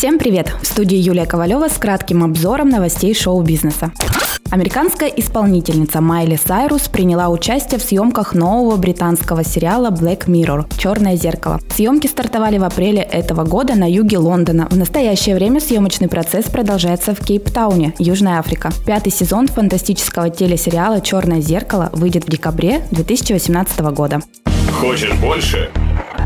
Всем привет! В студии Юлия Ковалева с кратким обзором новостей шоу-бизнеса. Американская исполнительница Майли Сайрус приняла участие в съемках нового британского сериала Black Mirror «Черное зеркало». Съемки стартовали в апреле этого года на юге Лондона. В настоящее время съемочный процесс продолжается в Кейптауне, Южная Африка. Пятый сезон фантастического телесериала «Черное зеркало» выйдет в декабре 2018 года. Хочешь больше?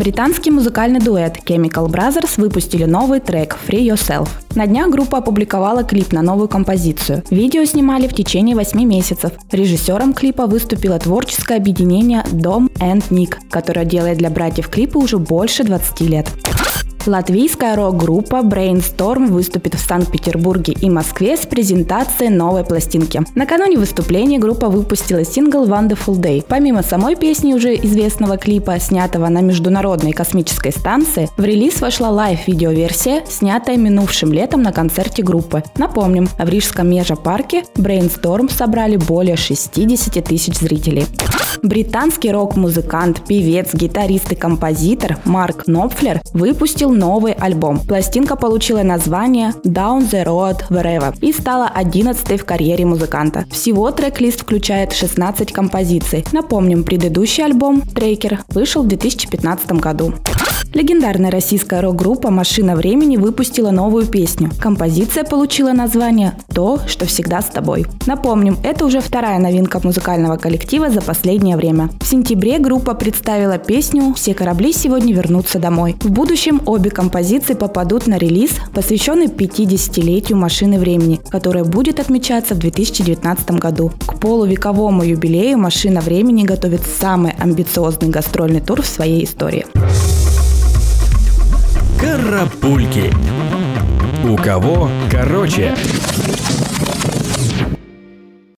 Британский музыкальный дуэт Chemical Brothers выпустили новый трек Free Yourself. На днях группа опубликовала клип на новую композицию. Видео снимали в течение 8 месяцев. Режиссером клипа выступило творческое объединение Dom and Nick, которое делает для братьев клипы уже больше 20 лет. Латвийская рок-группа Brainstorm выступит в Санкт-Петербурге и Москве с презентацией новой пластинки. Накануне выступления группа выпустила сингл Wonderful Day. Помимо самой песни уже известного клипа, снятого на Международной космической станции, в релиз вошла лайв-видеоверсия, снятая минувшим летом на концерте группы. Напомним, в Рижском межапарке Brainstorm собрали более 60 тысяч зрителей. Британский рок-музыкант, певец, гитарист и композитор Марк Нопфлер выпустил новый альбом. Пластинка получила название Down the Road Wherever и стала 11 в карьере музыканта. Всего трек-лист включает 16 композиций. Напомним, предыдущий альбом «Трекер» вышел в 2015 году. Легендарная российская рок-группа «Машина времени» выпустила новую песню. Композиция получила название «То, что всегда с тобой». Напомним, это уже вторая новинка музыкального коллектива за последнее время. В сентябре группа представила песню «Все корабли сегодня вернутся домой». В будущем обе композиции попадут на релиз, посвященный 50-летию «Машины времени», которая будет отмечаться в 2019 году. К полувековому юбилею «Машина времени» готовит самый амбициозный гастрольный тур в своей истории. Карапульки. У кого короче?